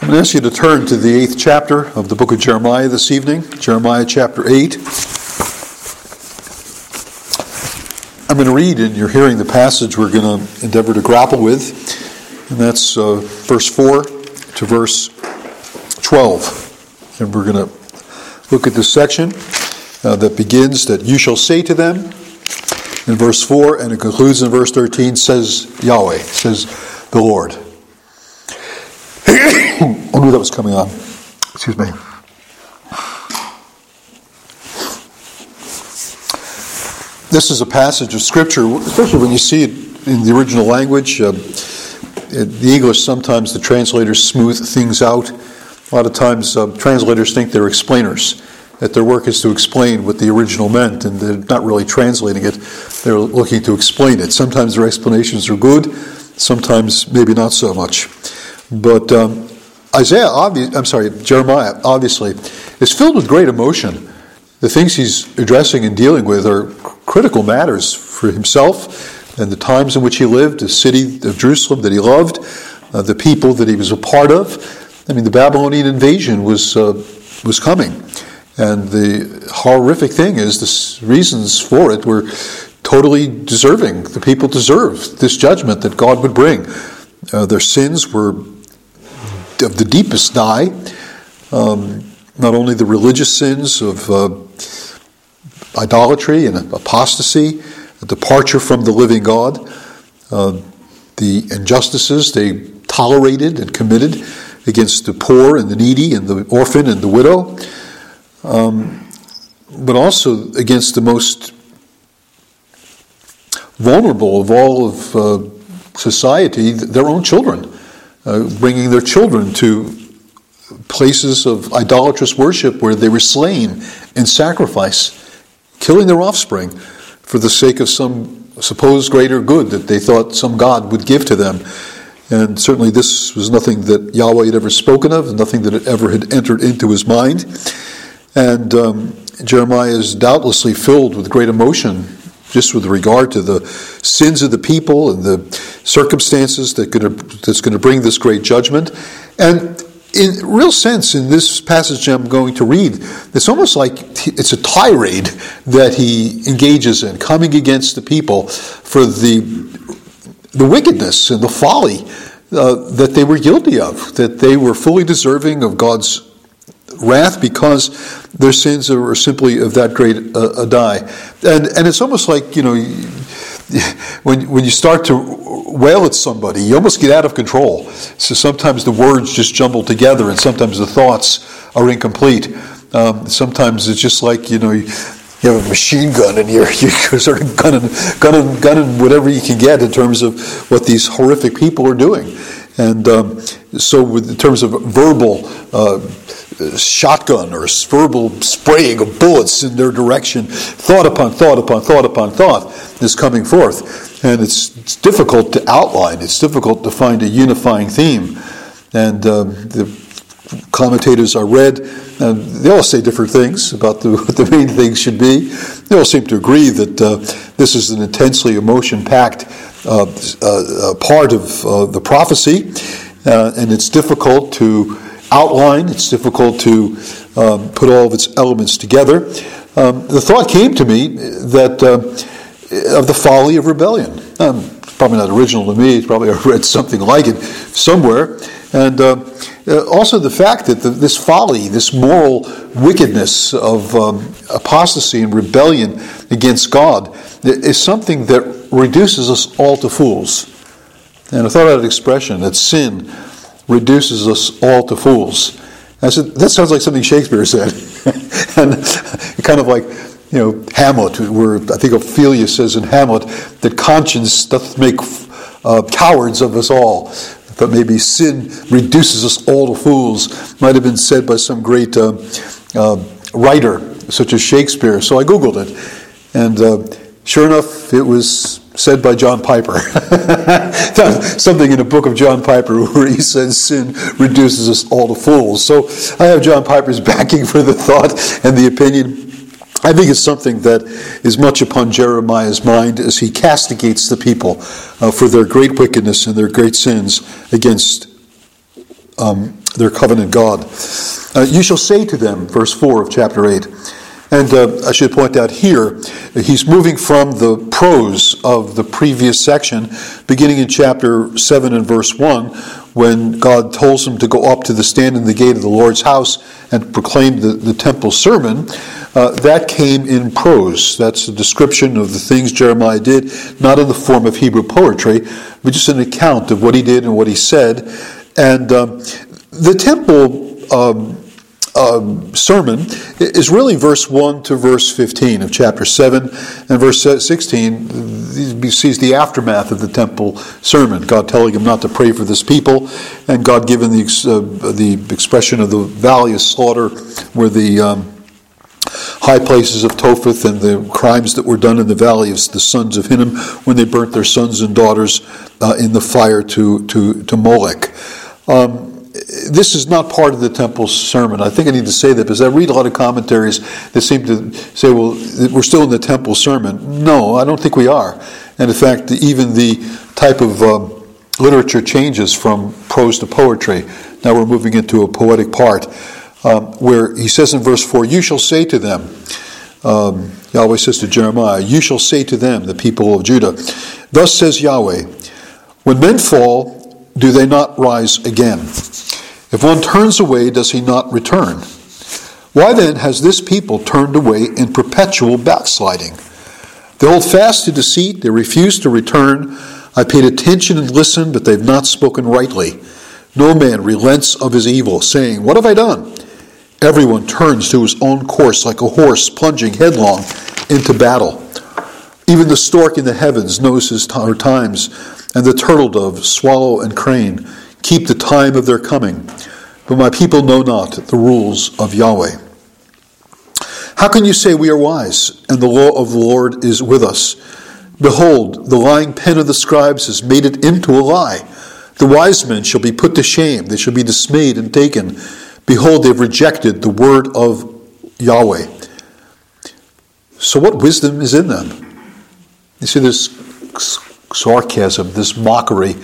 I'm going to ask you to turn to the eighth chapter of the book of Jeremiah this evening, Jeremiah chapter 8. I'm going to read, and you're hearing the passage we're going to endeavor to grapple with, and that's uh, verse 4 to verse 12. And we're going to look at this section uh, that begins that you shall say to them in verse 4, and it concludes in verse 13, says Yahweh, says the Lord. I knew that was coming on. Excuse me. This is a passage of Scripture, especially when you see it in the original language. Uh, the English, sometimes the translators smooth things out. A lot of times, uh, translators think they're explainers, that their work is to explain what the original meant, and they're not really translating it, they're looking to explain it. Sometimes their explanations are good, sometimes maybe not so much. But um, Isaiah, obvi- I'm sorry, Jeremiah, obviously, is filled with great emotion. The things he's addressing and dealing with are critical matters for himself and the times in which he lived, the city of Jerusalem that he loved, uh, the people that he was a part of. I mean, the Babylonian invasion was uh, was coming, and the horrific thing is the reasons for it were totally deserving. The people deserved this judgment that God would bring. Uh, their sins were of the deepest dye. Um, not only the religious sins of uh, idolatry and apostasy, departure from the living God, uh, the injustices they tolerated and committed against the poor and the needy and the orphan and the widow, um, but also against the most vulnerable of all of uh, society, their own children uh, bringing their children to places of idolatrous worship where they were slain in sacrifice, killing their offspring for the sake of some supposed greater good that they thought some God would give to them. And certainly, this was nothing that Yahweh had ever spoken of, nothing that ever had entered into his mind. And um, Jeremiah is doubtlessly filled with great emotion just with regard to the sins of the people and the circumstances that gonna, that's going to bring this great judgment. And in real sense, in this passage I'm going to read, it's almost like it's a tirade that he engages in, coming against the people for the, the wickedness and the folly uh, that they were guilty of, that they were fully deserving of God's wrath because their sins are simply of that great a, a dye. And, and it's almost like, you know, when, when you start to wail at somebody, you almost get out of control. So sometimes the words just jumble together and sometimes the thoughts are incomplete. Um, sometimes it's just like, you know, you, you have a machine gun and you're, you're sort of gunning, gunning, gunning whatever you can get in terms of what these horrific people are doing. And um, so, with, in terms of verbal uh, shotgun or a verbal spraying of bullets in their direction, thought upon thought upon thought upon thought is coming forth. And it's, it's difficult to outline, it's difficult to find a unifying theme. And um, the commentators I read, and they all say different things about the, what the main things should be. They all seem to agree that uh, this is an intensely emotion packed uh, uh, uh, part of uh, the prophecy, uh, and it's difficult to outline, it's difficult to um, put all of its elements together. Um, the thought came to me that of the folly of rebellion. Um, probably not original to me, probably I read something like it somewhere. And uh, also the fact that the, this folly, this moral wickedness of um, apostasy and rebellion against God is something that reduces us all to fools. And I thought of that expression that sin reduces us all to fools. I said, that sounds like something Shakespeare said. and kind of like, you know, Hamlet, where I think Ophelia says in Hamlet that conscience doth make uh, cowards of us all. But maybe sin reduces us all to fools. Might have been said by some great uh, uh, writer, such as Shakespeare. So I Googled it. And uh, sure enough, it was said by John Piper. Something in a book of John Piper where he says sin reduces us all to fools. So I have John Piper's backing for the thought and the opinion. I think it's something that is much upon Jeremiah's mind as he castigates the people uh, for their great wickedness and their great sins against um, their covenant God. Uh, you shall say to them, verse 4 of chapter 8, and uh, I should point out here, he's moving from the prose of the previous section, beginning in chapter 7 and verse 1, when God tells him to go up to the stand in the gate of the Lord's house and proclaim the, the temple sermon. Uh, that came in prose. That's a description of the things Jeremiah did, not in the form of Hebrew poetry, but just an account of what he did and what he said. And um, the temple um, um, sermon is really verse 1 to verse 15 of chapter 7 and verse 16 he sees the aftermath of the temple sermon god telling him not to pray for this people and god giving the, uh, the expression of the valley of slaughter where the um, high places of Topheth and the crimes that were done in the valley of the sons of Hinnom when they burnt their sons and daughters uh, in the fire to, to, to Molech. Um, this is not part of the temple sermon. I think I need to say that because I read a lot of commentaries that seem to say, well, we're still in the temple sermon. No, I don't think we are. And in fact, even the type of um, literature changes from prose to poetry. Now we're moving into a poetic part um, where he says in verse 4, You shall say to them, um, Yahweh says to Jeremiah, You shall say to them, the people of Judah, Thus says Yahweh, When men fall, do they not rise again? If one turns away, does he not return? Why then has this people turned away in perpetual backsliding? They hold fast to deceit, they refuse to return. I paid attention and listened, but they've not spoken rightly. No man relents of his evil, saying, What have I done? Everyone turns to his own course like a horse plunging headlong into battle. Even the stork in the heavens knows his times and the turtle dove, swallow, and crane keep the time of their coming. But my people know not the rules of Yahweh. How can you say we are wise, and the law of the Lord is with us? Behold, the lying pen of the scribes has made it into a lie. The wise men shall be put to shame, they shall be dismayed and taken. Behold, they have rejected the word of Yahweh. So, what wisdom is in them? You see, this sarcasm, this mockery.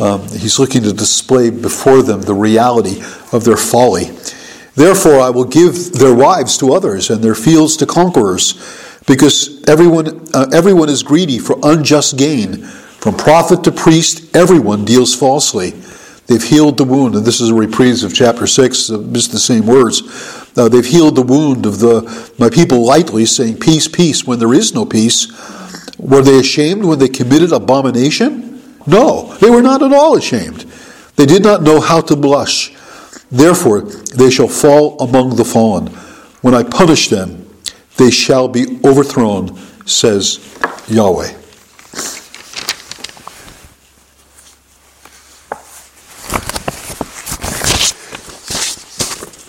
Um, he's looking to display before them the reality of their folly. Therefore, I will give their wives to others and their fields to conquerors, because everyone, uh, everyone is greedy for unjust gain. From prophet to priest, everyone deals falsely. They've healed the wound, and this is a reprise of chapter 6, just the same words. Uh, they've healed the wound of the, my people lightly, saying, Peace, peace, when there is no peace. Were they ashamed when they committed abomination? No, they were not at all ashamed. They did not know how to blush. Therefore, they shall fall among the fallen. When I punish them, they shall be overthrown, says Yahweh.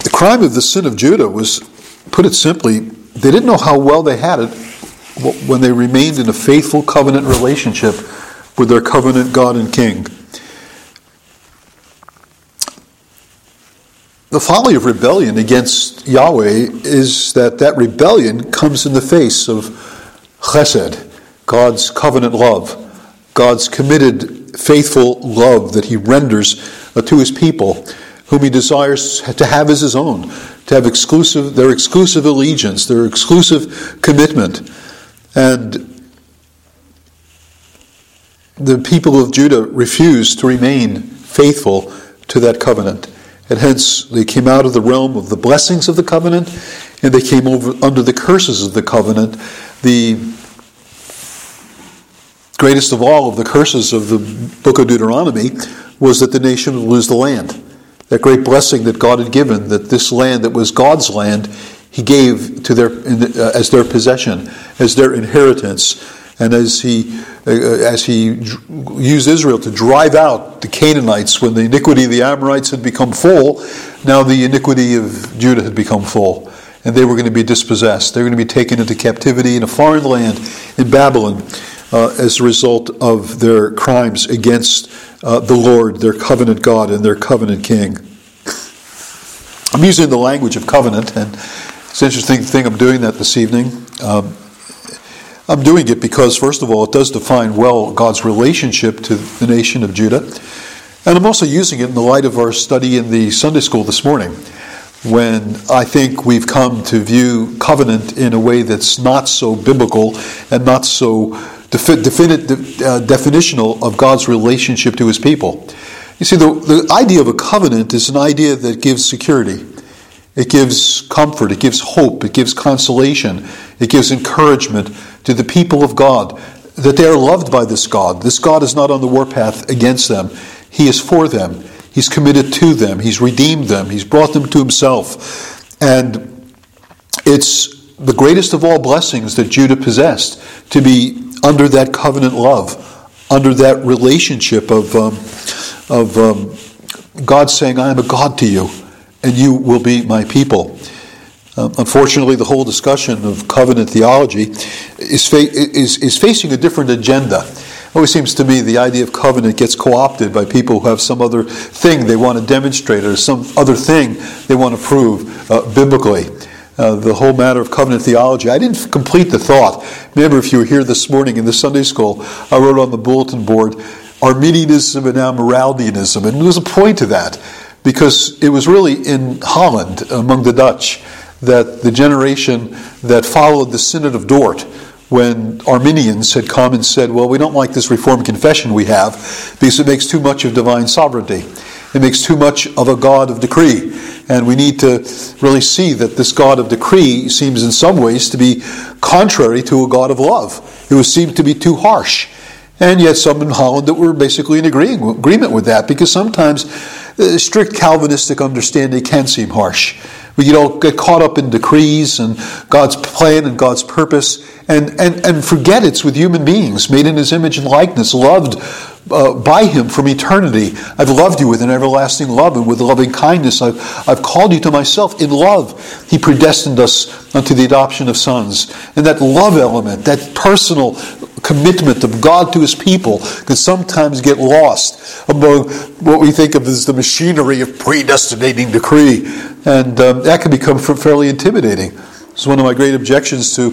The crime of the sin of Judah was, put it simply, they didn't know how well they had it when they remained in a faithful covenant relationship with their covenant God and King. The folly of rebellion against Yahweh is that that rebellion comes in the face of chesed, God's covenant love, God's committed, faithful love that He renders uh, to His people, whom He desires to have as His own, to have exclusive, their exclusive allegiance, their exclusive commitment. And the people of Judah refused to remain faithful to that covenant. And hence they came out of the realm of the blessings of the covenant and they came over under the curses of the covenant. The greatest of all of the curses of the book of Deuteronomy was that the nation would lose the land. That great blessing that God had given, that this land that was God's land, he gave to their uh, as their possession, as their inheritance, and as he uh, as he used Israel to drive out the Canaanites when the iniquity of the Amorites had become full, now the iniquity of Judah had become full, and they were going to be dispossessed. They were going to be taken into captivity in a foreign land in Babylon. Uh, as a result of their crimes against uh, the Lord, their covenant God, and their covenant King. I'm using the language of covenant, and it's an interesting thing I'm doing that this evening. Um, I'm doing it because, first of all, it does define well God's relationship to the nation of Judah. And I'm also using it in the light of our study in the Sunday school this morning, when I think we've come to view covenant in a way that's not so biblical and not so defi- definite, uh, definitional of God's relationship to his people. You see, the, the idea of a covenant is an idea that gives security. It gives comfort, it gives hope, it gives consolation, it gives encouragement to the people of God that they are loved by this God. This God is not on the warpath against them. He is for them. He's committed to them. He's redeemed them. He's brought them to Himself. And it's the greatest of all blessings that Judah possessed to be under that covenant love, under that relationship of, um, of um, God saying, I am a God to you, and you will be my people. Uh, unfortunately, the whole discussion of covenant theology is, fa- is, is facing a different agenda It always seems to me the idea of covenant gets co opted by people who have some other thing they want to demonstrate or some other thing they want to prove uh, biblically. Uh, the whole matter of covenant theology. I didn't complete the thought. Remember, if you were here this morning in the Sunday school, I wrote on the bulletin board Arminianism and Amyraldianism, and there was a point to that because it was really in Holland among the Dutch that the generation that followed the Synod of Dort when Arminians had come and said, Well, we don't like this Reformed confession we have because it makes too much of divine sovereignty. It makes too much of a God of decree. And we need to really see that this God of decree seems in some ways to be contrary to a God of love. It would seem to be too harsh. And yet, some in Holland that were basically in agreeing, agreement with that because sometimes strict Calvinistic understanding can seem harsh. We you know, get caught up in decrees and God's plan and God's purpose and, and, and forget it's with human beings made in his image and likeness, loved uh, by him from eternity. I've loved you with an everlasting love and with loving kindness. I've, I've called you to myself. In love, he predestined us unto the adoption of sons. And that love element, that personal commitment of God to his people, can sometimes get lost among what we think of as the machinery of predestinating decree. And um, that can become fairly intimidating. It's one of my great objections to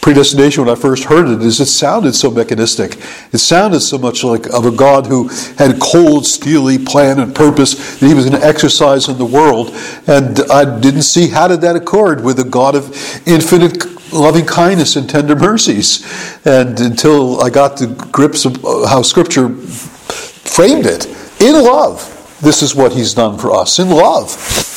predestination when I first heard it is it sounded so mechanistic. It sounded so much like of a God who had cold, steely plan and purpose that he was going to exercise in the world. And I didn't see how did that accord with a God of infinite loving kindness and tender mercies. And until I got to grips of how Scripture framed it, in love, this is what he's done for us. In love,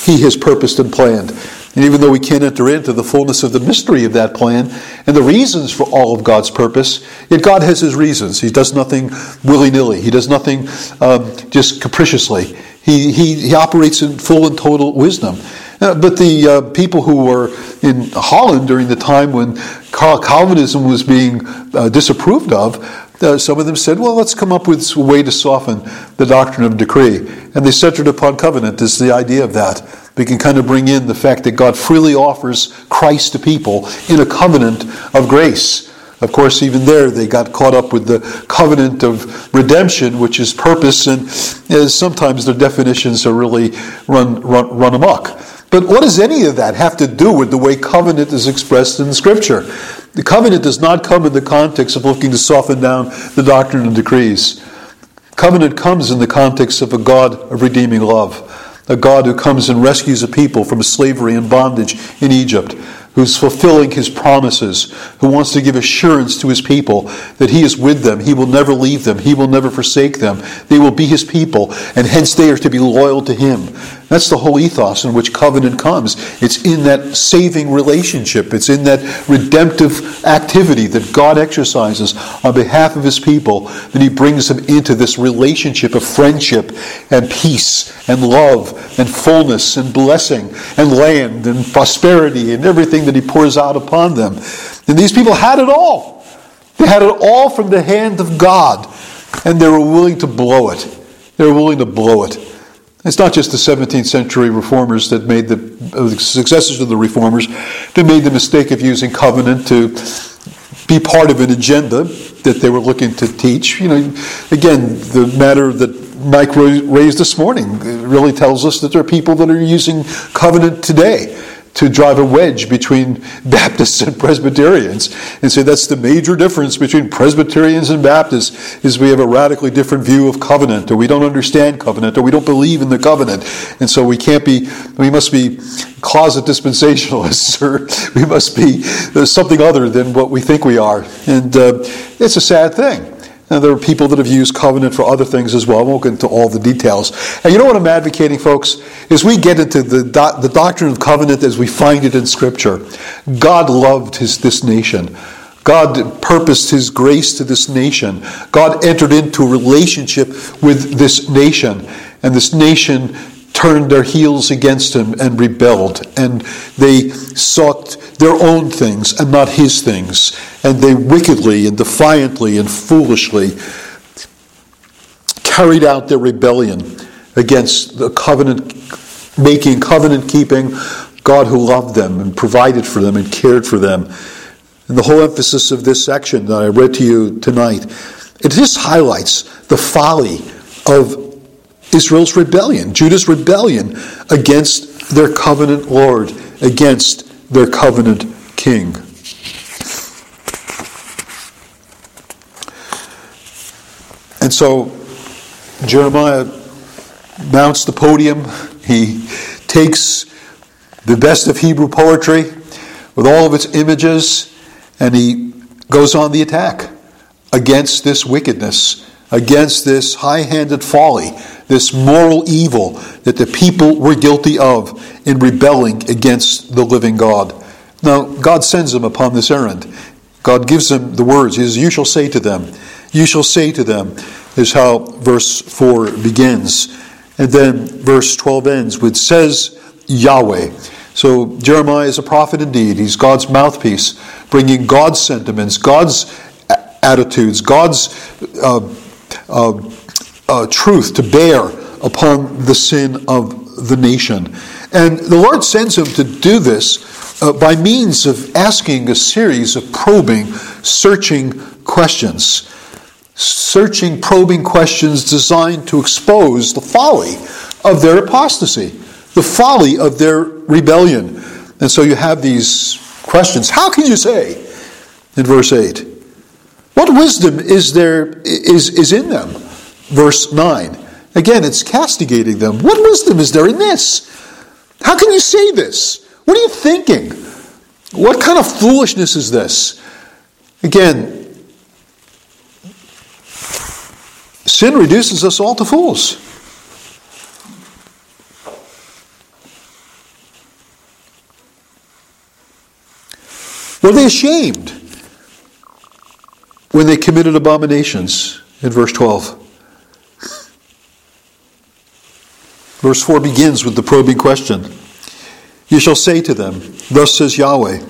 he has purposed and planned and even though we can't enter into the fullness of the mystery of that plan and the reasons for all of God's purpose, yet God has his reasons. He does nothing willy nilly, he does nothing um, just capriciously. He, he, he operates in full and total wisdom. Uh, but the uh, people who were in Holland during the time when Calvinism was being uh, disapproved of, uh, some of them said, well, let's come up with a way to soften the doctrine of decree. And they centered upon covenant as the idea of that we can kind of bring in the fact that God freely offers Christ to people in a covenant of grace. Of course, even there, they got caught up with the covenant of redemption, which is purpose, and sometimes their definitions are really run, run, run amok. But what does any of that have to do with the way covenant is expressed in Scripture? The covenant does not come in the context of looking to soften down the doctrine and decrees. Covenant comes in the context of a God of redeeming love a God who comes and rescues a people from slavery and bondage in Egypt, who's fulfilling his promises, who wants to give assurance to his people that he is with them, he will never leave them, he will never forsake them. They will be his people, and hence they are to be loyal to him. That's the whole ethos in which covenant comes. It's in that saving relationship, it's in that redemptive activity that God exercises on behalf of his people that he brings them into this relationship of friendship and peace and love and fullness and blessing and land and prosperity and everything that He pours out upon them. And these people had it all. They had it all from the hand of God, and they were willing to blow it. They were willing to blow it. It's not just the 17th century reformers that made the, uh, the successors of the reformers that made the mistake of using covenant to be part of an agenda that they were looking to teach. You know, again, the matter that Mike raised this morning really tells us that there are people that are using covenant today to drive a wedge between Baptists and Presbyterians. And say that's the major difference between Presbyterians and Baptists is we have a radically different view of covenant or we don't understand covenant or we don't believe in the covenant. And so we can't be we must be closet dispensationalists or we must be something other than what we think we are. And uh, it's a sad thing and there are people that have used covenant for other things as well. I won't get into all the details. And you know what I'm advocating, folks? Is we get into the, do- the doctrine of covenant as we find it in Scripture. God loved his, this nation. God purposed his grace to this nation. God entered into a relationship with this nation. And this nation turned their heels against him and rebelled. And they sought their own things and not his things. And they wickedly and defiantly and foolishly carried out their rebellion against the covenant making, covenant keeping God who loved them and provided for them and cared for them. And the whole emphasis of this section that I read to you tonight, it just highlights the folly of Israel's rebellion, Judah's rebellion against their covenant Lord, against their covenant king. And so Jeremiah mounts the podium. He takes the best of Hebrew poetry with all of its images and he goes on the attack against this wickedness, against this high handed folly this moral evil that the people were guilty of in rebelling against the living God. Now, God sends them upon this errand. God gives them the words. He says, You shall say to them, You shall say to them, is how verse 4 begins. And then verse 12 ends with, Says Yahweh. So Jeremiah is a prophet indeed. He's God's mouthpiece, bringing God's sentiments, God's attitudes, God's uh, uh, uh, truth to bear upon the sin of the nation. And the Lord sends him to do this uh, by means of asking a series of probing, searching questions. Searching, probing questions designed to expose the folly of their apostasy, the folly of their rebellion. And so you have these questions. How can you say, in verse 8, what wisdom is there is, is in them? verse 9. Again, it's castigating them. What wisdom is there in this? How can you say this? What are you thinking? What kind of foolishness is this? Again, sin reduces us all to fools. Were they ashamed when they committed abominations? In verse 12. Verse 4 begins with the probing question You shall say to them, Thus says Yahweh.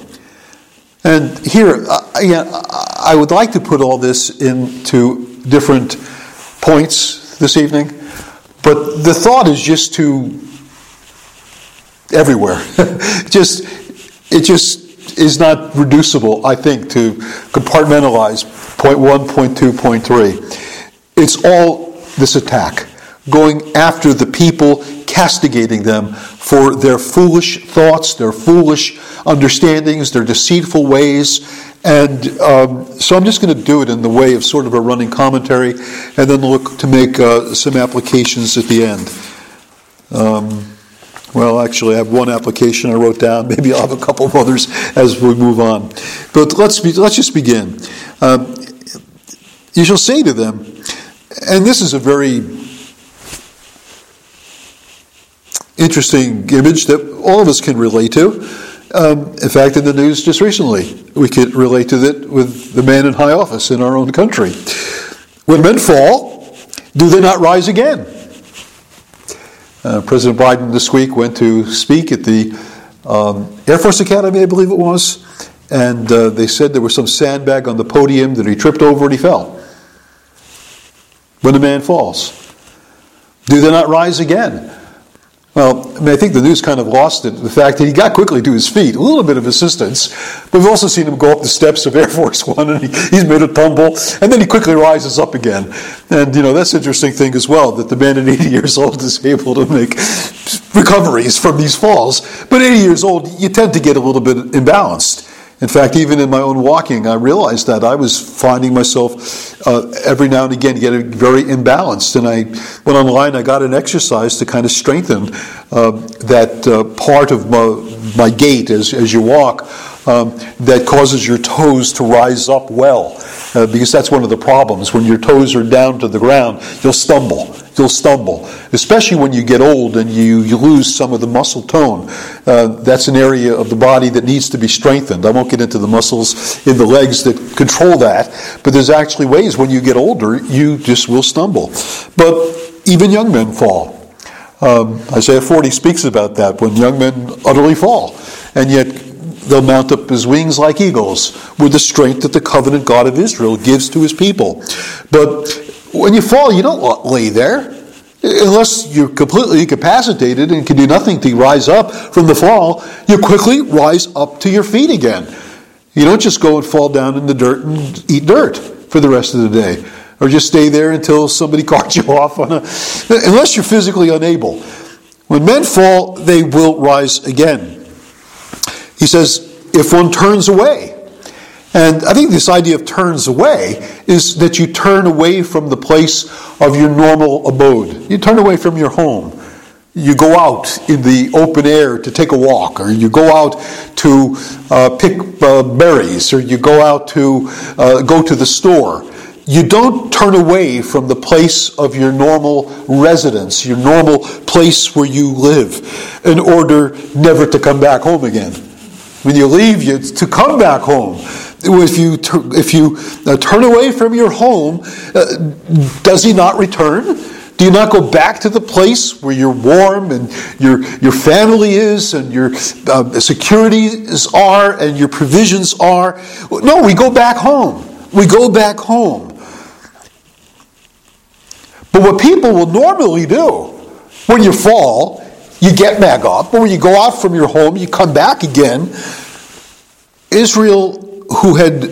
And here, again, I would like to put all this into different points this evening, but the thought is just to everywhere. just it just is not reducible, I think, to compartmentalize point one, point two, point three. It's all this attack going after the people, castigating them for their foolish thoughts, their foolish understandings, their deceitful ways. And um, so I'm just going to do it in the way of sort of a running commentary and then look to make uh, some applications at the end. Um, well, actually, I have one application I wrote down. Maybe I'll have a couple of others as we move on. But let's, be, let's just begin. Um, you shall say to them, and this is a very interesting image that all of us can relate to. Um, in fact, in the news just recently, we could relate to it with the man in high office in our own country. When men fall, do they not rise again? Uh, President Biden this week went to speak at the um, Air Force Academy, I believe it was, and uh, they said there was some sandbag on the podium that he tripped over and he fell. When a man falls, do they not rise again? Well, I, mean, I think the news kind of lost it, the fact that he got quickly to his feet, a little bit of assistance, but we've also seen him go up the steps of Air Force One and he, he's made a tumble, and then he quickly rises up again. And, you know, that's an interesting thing as well, that the man at 80 years old is able to make recoveries from these falls. But 80 years old, you tend to get a little bit imbalanced. In fact, even in my own walking, I realized that I was finding myself uh, every now and again getting very imbalanced. And I went online, I got an exercise to kind of strengthen uh, that uh, part of my, my gait as, as you walk um, that causes your toes to rise up well. Uh, because that's one of the problems. When your toes are down to the ground, you'll stumble you'll stumble, especially when you get old and you, you lose some of the muscle tone. Uh, that's an area of the body that needs to be strengthened. I won't get into the muscles in the legs that control that, but there's actually ways when you get older, you just will stumble. But even young men fall. Um, Isaiah 40 speaks about that when young men utterly fall, and yet they'll mount up as wings like eagles with the strength that the covenant God of Israel gives to his people. But when you fall, you don't lay there. Unless you're completely incapacitated and can do nothing to rise up from the fall, you quickly rise up to your feet again. You don't just go and fall down in the dirt and eat dirt for the rest of the day, or just stay there until somebody carts you off on a. Unless you're physically unable. When men fall, they will rise again. He says, if one turns away, and I think this idea of turns away is that you turn away from the place of your normal abode. You turn away from your home. You go out in the open air to take a walk, or you go out to uh, pick uh, berries, or you go out to uh, go to the store. You don't turn away from the place of your normal residence, your normal place where you live, in order never to come back home again. When you leave, you to come back home if you, if you uh, turn away from your home, uh, does he not return? Do you not go back to the place where you're warm and your, your family is and your uh, securities are and your provisions are? No, we go back home. We go back home. But what people will normally do when you fall, you get back up, or when you go out from your home, you come back again. Israel who had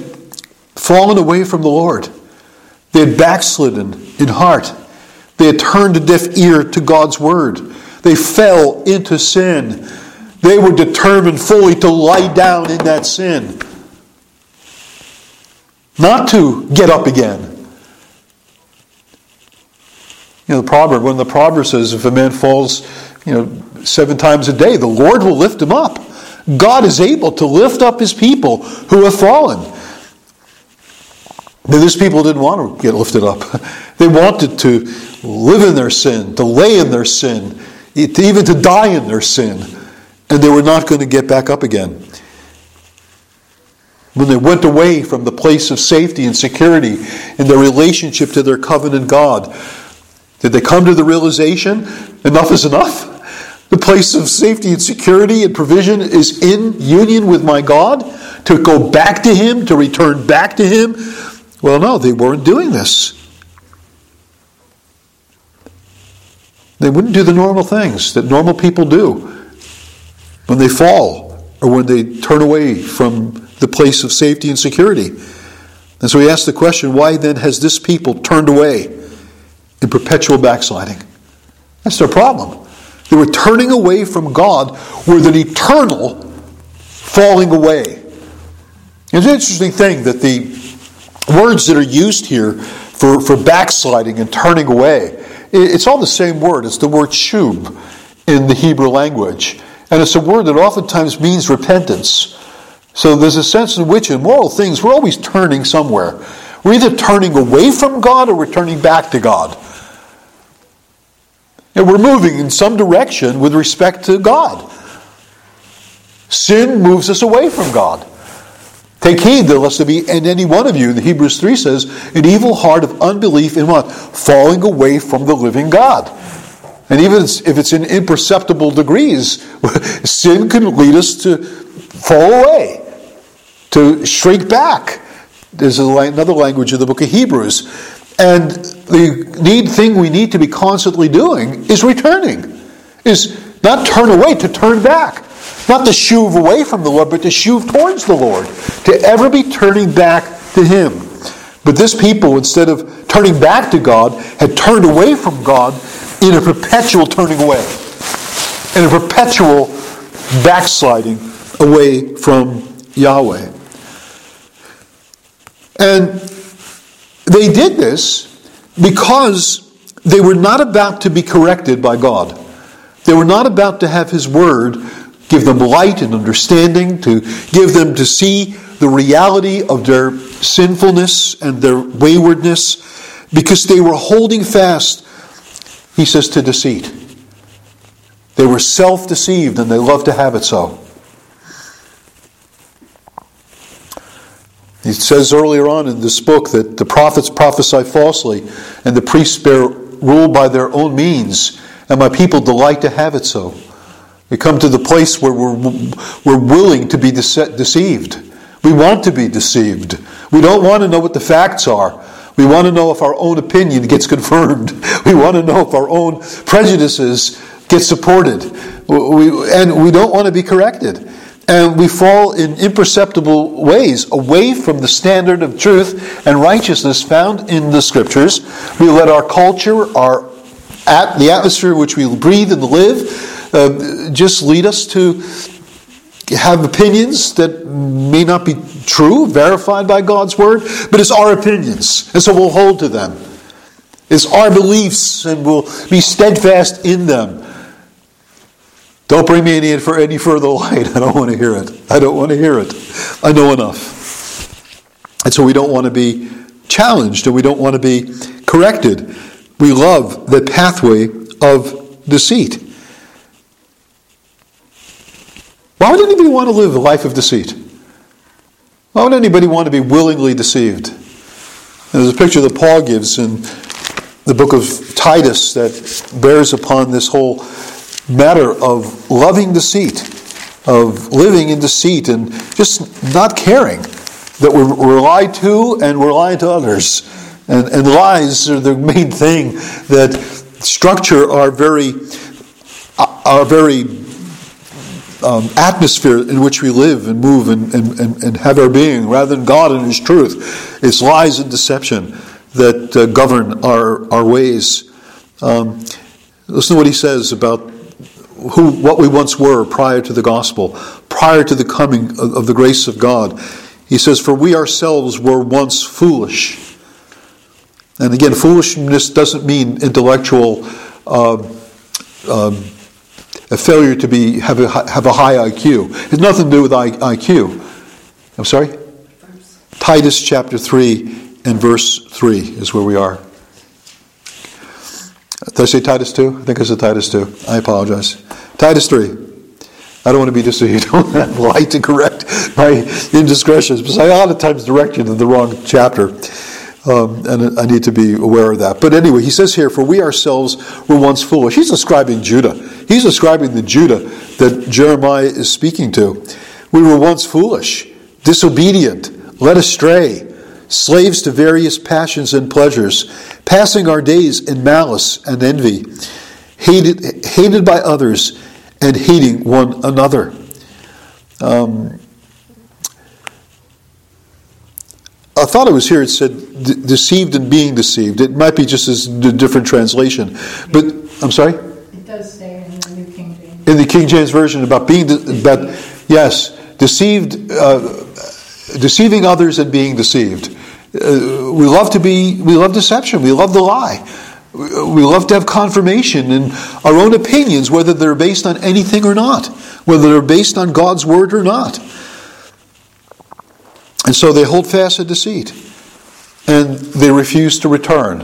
fallen away from the Lord. They had backslidden in heart. They had turned a deaf ear to God's word. They fell into sin. They were determined fully to lie down in that sin, not to get up again. You know, the proverb, when the proverb says, if a man falls, you know, seven times a day, the Lord will lift him up. God is able to lift up his people who have fallen. But these people didn't want to get lifted up. They wanted to live in their sin, to lay in their sin, even to die in their sin. And they were not going to get back up again. When they went away from the place of safety and security in their relationship to their covenant God, did they come to the realization enough is enough? The place of safety and security and provision is in union with my God. To go back to Him, to return back to Him. Well, no, they weren't doing this. They wouldn't do the normal things that normal people do when they fall or when they turn away from the place of safety and security. And so he asked the question why then has this people turned away in perpetual backsliding? That's their problem. They were turning away from God with an eternal falling away. It's an interesting thing that the words that are used here for, for backsliding and turning away, it's all the same word. It's the word shub in the Hebrew language. And it's a word that oftentimes means repentance. So there's a sense in which in moral things we're always turning somewhere. We're either turning away from God or we're turning back to God. And we're moving in some direction with respect to God. Sin moves us away from God. Take heed that lest there be in any one of you, the Hebrews 3 says, an evil heart of unbelief in what? Falling away from the living God. And even if it's in imperceptible degrees, sin can lead us to fall away, to shrink back. There's another language in the book of Hebrews and the need thing we need to be constantly doing is returning. Is not turn away, to turn back. Not to shove away from the Lord, but to shove towards the Lord. To ever be turning back to Him. But this people, instead of turning back to God, had turned away from God in a perpetual turning away. and a perpetual backsliding away from Yahweh. And they did this because they were not about to be corrected by God. They were not about to have His Word give them light and understanding, to give them to see the reality of their sinfulness and their waywardness, because they were holding fast, he says, to deceit. They were self deceived and they loved to have it so. He says earlier on in this book that the prophets prophesy falsely and the priests bear rule by their own means, and my people delight to have it so. We come to the place where we're, we're willing to be dece- deceived. We want to be deceived. We don't want to know what the facts are. We want to know if our own opinion gets confirmed. We want to know if our own prejudices get supported. We, and we don't want to be corrected. And we fall in imperceptible ways away from the standard of truth and righteousness found in the scriptures. We let our culture, our at the atmosphere in which we breathe and live, uh, just lead us to have opinions that may not be true, verified by God's word, but it's our opinions, and so we'll hold to them. It's our beliefs, and we'll be steadfast in them. Don't bring me any for any further light. I don't want to hear it. I don't want to hear it. I know enough. And so we don't want to be challenged and we don't want to be corrected. We love the pathway of deceit. Why would anybody want to live a life of deceit? Why would anybody want to be willingly deceived? There's a picture that Paul gives in the book of Titus that bears upon this whole matter of loving deceit, of living in deceit, and just not caring that we're, we're lied to and we're lying to others. And, and lies are the main thing that structure our very, our very um, atmosphere in which we live and move and, and, and, have our being, rather than God and His truth. It's lies and deception that uh, govern our, our ways. Um, listen to what he says about who, what we once were prior to the gospel, prior to the coming of, of the grace of God. He says, For we ourselves were once foolish. And again, foolishness doesn't mean intellectual, uh, um, a failure to be have a, have a high IQ. It has nothing to do with IQ. I'm sorry? Titus chapter 3 and verse 3 is where we are. Did I say Titus 2? I think I said Titus 2. I apologize. Titus 3. I don't want to be deceived. I don't have light to correct my indiscretions because I a lot of times direct you to the wrong chapter. Um, and I need to be aware of that. But anyway, he says here, For we ourselves were once foolish. He's describing Judah. He's describing the Judah that Jeremiah is speaking to. We were once foolish, disobedient, led astray slaves to various passions and pleasures, passing our days in malice and envy, hated, hated by others, and hating one another. Um, I thought it was here. It said deceived and being deceived. It might be just as a different translation, but I'm sorry. It does say in the New King James. In the King James version about being about yes, deceived, uh, deceiving others and being deceived. Uh, we love to be, we love deception, we love the lie. We love to have confirmation in our own opinions, whether they're based on anything or not, whether they're based on God's word or not. And so they hold fast to deceit and they refuse to return.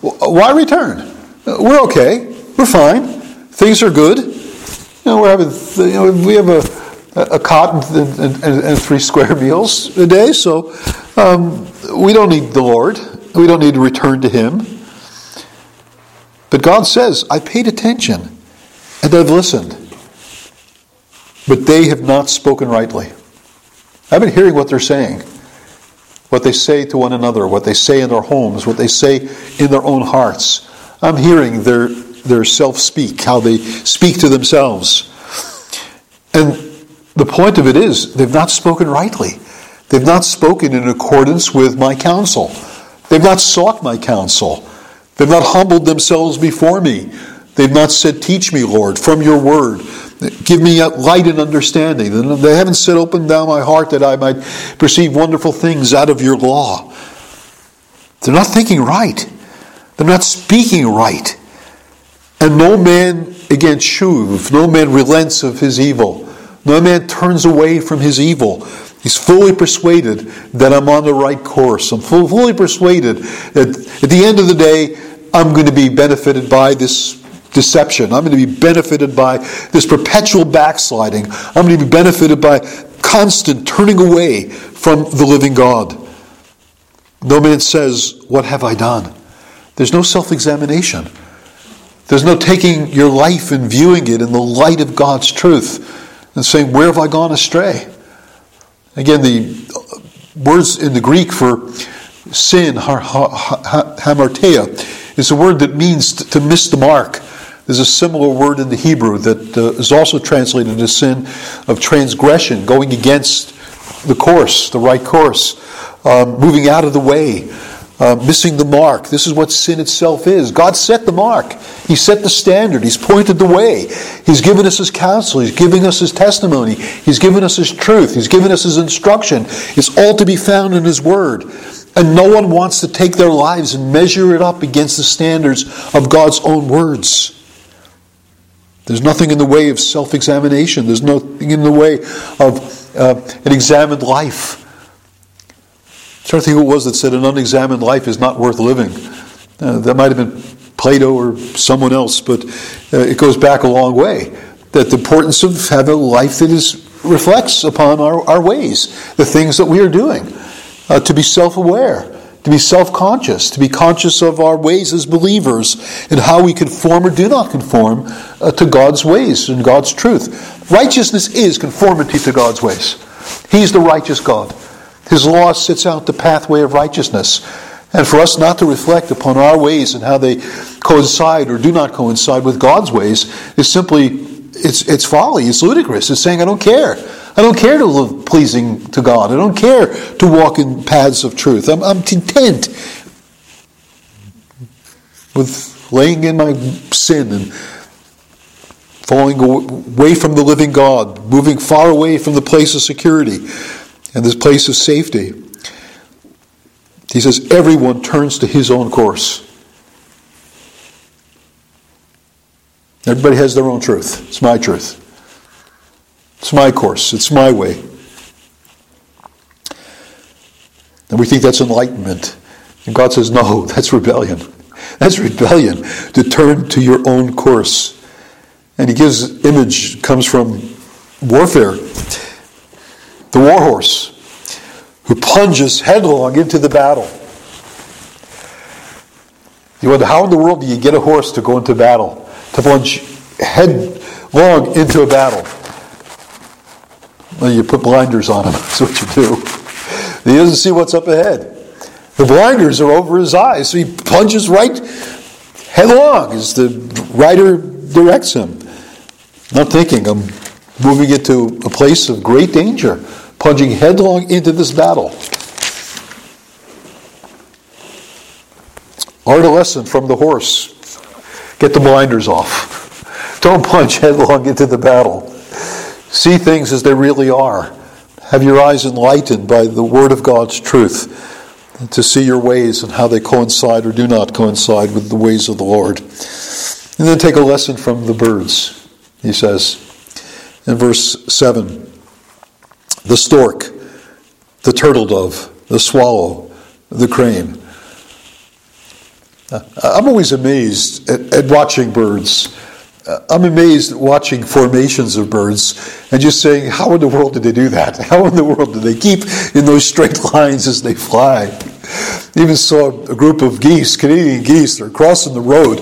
Why return? We're okay. We're fine. Things are good. You know, we're having, you know, we have a, a cot and, and, and, three square meals a day, so um, we don't need the Lord. We don't need to return to Him. But God says, I paid attention and I've listened. But they have not spoken rightly. I've been hearing what they're saying, what they say to one another, what they say in their homes, what they say in their own hearts. I'm hearing their, their self speak, how they speak to themselves. And the point of it is, they've not spoken rightly. They've not spoken in accordance with my counsel. They've not sought my counsel. They've not humbled themselves before me They've not said, Teach me, Lord, from your word. Give me light and understanding. They haven't said, Open down my heart that I might perceive wonderful things out of your law. They're not thinking right. They're not speaking right. And no man, again, shuv, no man relents of his evil. No man turns away from his evil. He's fully persuaded that I'm on the right course. I'm fully persuaded that at the end of the day, I'm going to be benefited by this deception. I'm going to be benefited by this perpetual backsliding. I'm going to be benefited by constant turning away from the living God. No man says, What have I done? There's no self examination. There's no taking your life and viewing it in the light of God's truth and saying, Where have I gone astray? Again, the words in the Greek for sin, hamartia, is a word that means to miss the mark. There's a similar word in the Hebrew that uh, is also translated as sin of transgression, going against the course, the right course, um, moving out of the way, uh, missing the mark. This is what sin itself is. God set the mark, He set the standard, He's pointed the way. He's given us His counsel, He's giving us His testimony, He's given us His truth, He's given us His instruction. It's all to be found in His Word. And no one wants to take their lives and measure it up against the standards of God's own words. There's nothing in the way of self examination. There's nothing in the way of uh, an examined life. Trying to think who it was that said an unexamined life is not worth living. Uh, that might have been Plato or someone else, but uh, it goes back a long way. That the importance of having a life that is reflects upon our, our ways, the things that we are doing, uh, to be self aware to be self conscious, to be conscious of our ways as believers and how we conform or do not conform uh, to God's ways and God's truth. Righteousness is conformity to God's ways. He's the righteous God. His law sets out the pathway of righteousness. And for us not to reflect upon our ways and how they coincide or do not coincide with God's ways is simply it's, it's folly, it's ludicrous. It's saying, I don't care. I don't care to live pleasing to God. I don't care to walk in paths of truth. I'm, I'm content with laying in my sin and falling away from the living God, moving far away from the place of security and this place of safety. He says, everyone turns to his own course. Everybody has their own truth. It's my truth. It's my course, it's my way. And we think that's enlightenment. And God says, no, that's rebellion. That's rebellion to turn to your own course. And he gives image comes from warfare. The war horse who plunges headlong into the battle. You wonder how in the world do you get a horse to go into battle? To plunge headlong into a battle. Well, you put blinders on him. That's what you do. He doesn't see what's up ahead. The blinders are over his eyes, so he plunges right headlong as the rider directs him. Not thinking, I'm moving into a place of great danger, plunging headlong into this battle. Learn a lesson from the horse. Get the blinders off. Don't plunge headlong into the battle. See things as they really are. Have your eyes enlightened by the Word of God's truth to see your ways and how they coincide or do not coincide with the ways of the Lord. And then take a lesson from the birds, he says in verse 7 the stork, the turtle dove, the swallow, the crane. Uh, I'm always amazed at, at watching birds uh, I'm amazed at watching formations of birds and just saying, how in the world did they do that? How in the world do they keep in those straight lines as they fly? Even saw a group of geese, Canadian geese, they're crossing the road.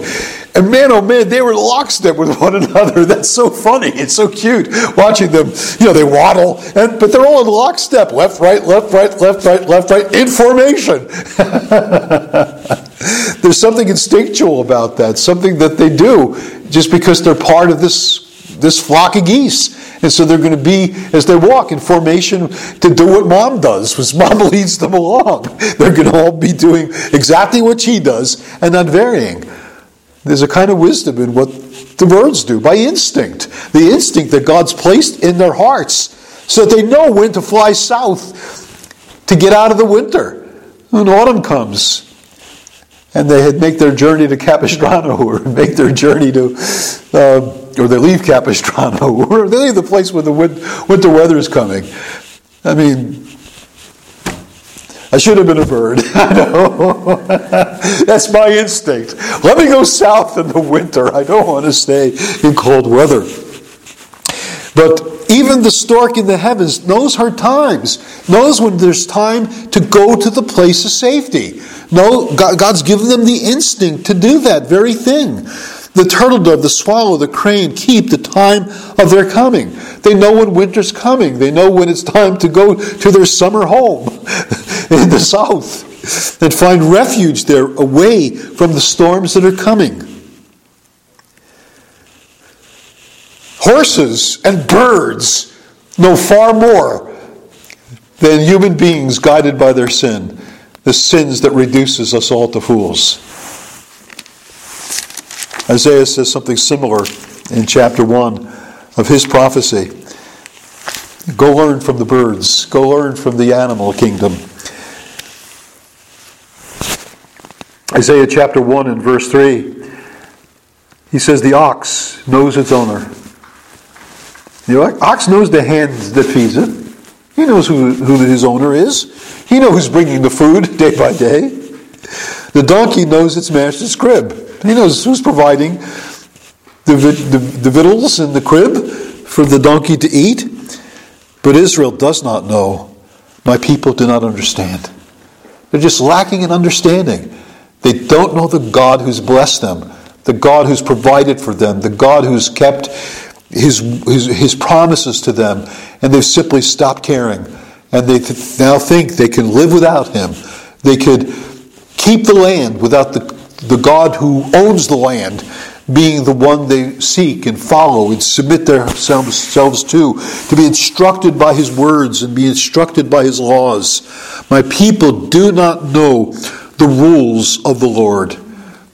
And man, oh man, they were lockstep with one another. That's so funny. It's so cute watching them. You know, they waddle, and but they're all in lockstep, left, right, left, right, left, right, left, right, in formation. There's something instinctual about that, something that they do just because they're part of this, this flock of geese. And so they're going to be, as they walk in formation, to do what mom does, because mom leads them along. They're going to all be doing exactly what she does and not varying. There's a kind of wisdom in what the birds do by instinct. The instinct that God's placed in their hearts so that they know when to fly south to get out of the winter. When autumn comes and they make their journey to Capistrano or make their journey to, uh, or they leave Capistrano or they leave the place where the winter weather is coming. I mean, I should have been a bird. I know. That's my instinct. Let me go south in the winter. I don't want to stay in cold weather. But even the stork in the heavens knows her times, knows when there's time to go to the place of safety. No, God's given them the instinct to do that very thing. The turtle dove, the swallow, the crane keep the time of their coming. They know when winter's coming. They know when it's time to go to their summer home in the south and find refuge there away from the storms that are coming. Horses and birds know far more than human beings guided by their sin, the sins that reduces us all to fools. Isaiah says something similar in chapter 1 of his prophecy. Go learn from the birds, go learn from the animal kingdom. Isaiah chapter 1 and verse 3, he says, The ox knows its owner. The ox knows the hand that feeds it. He knows who, who his owner is. He knows who's bringing the food day by day. The donkey knows its master's crib. He knows who's providing the, the, the victuals in the crib for the donkey to eat. But Israel does not know. My people do not understand. They're just lacking in understanding. They don't know the God who's blessed them, the God who's provided for them, the God who's kept his, his, his promises to them, and they've simply stopped caring. And they th- now think they can live without him. They could keep the land without the the God who owns the land being the one they seek and follow and submit themselves to, to be instructed by his words and be instructed by his laws. My people do not know the rules of the Lord.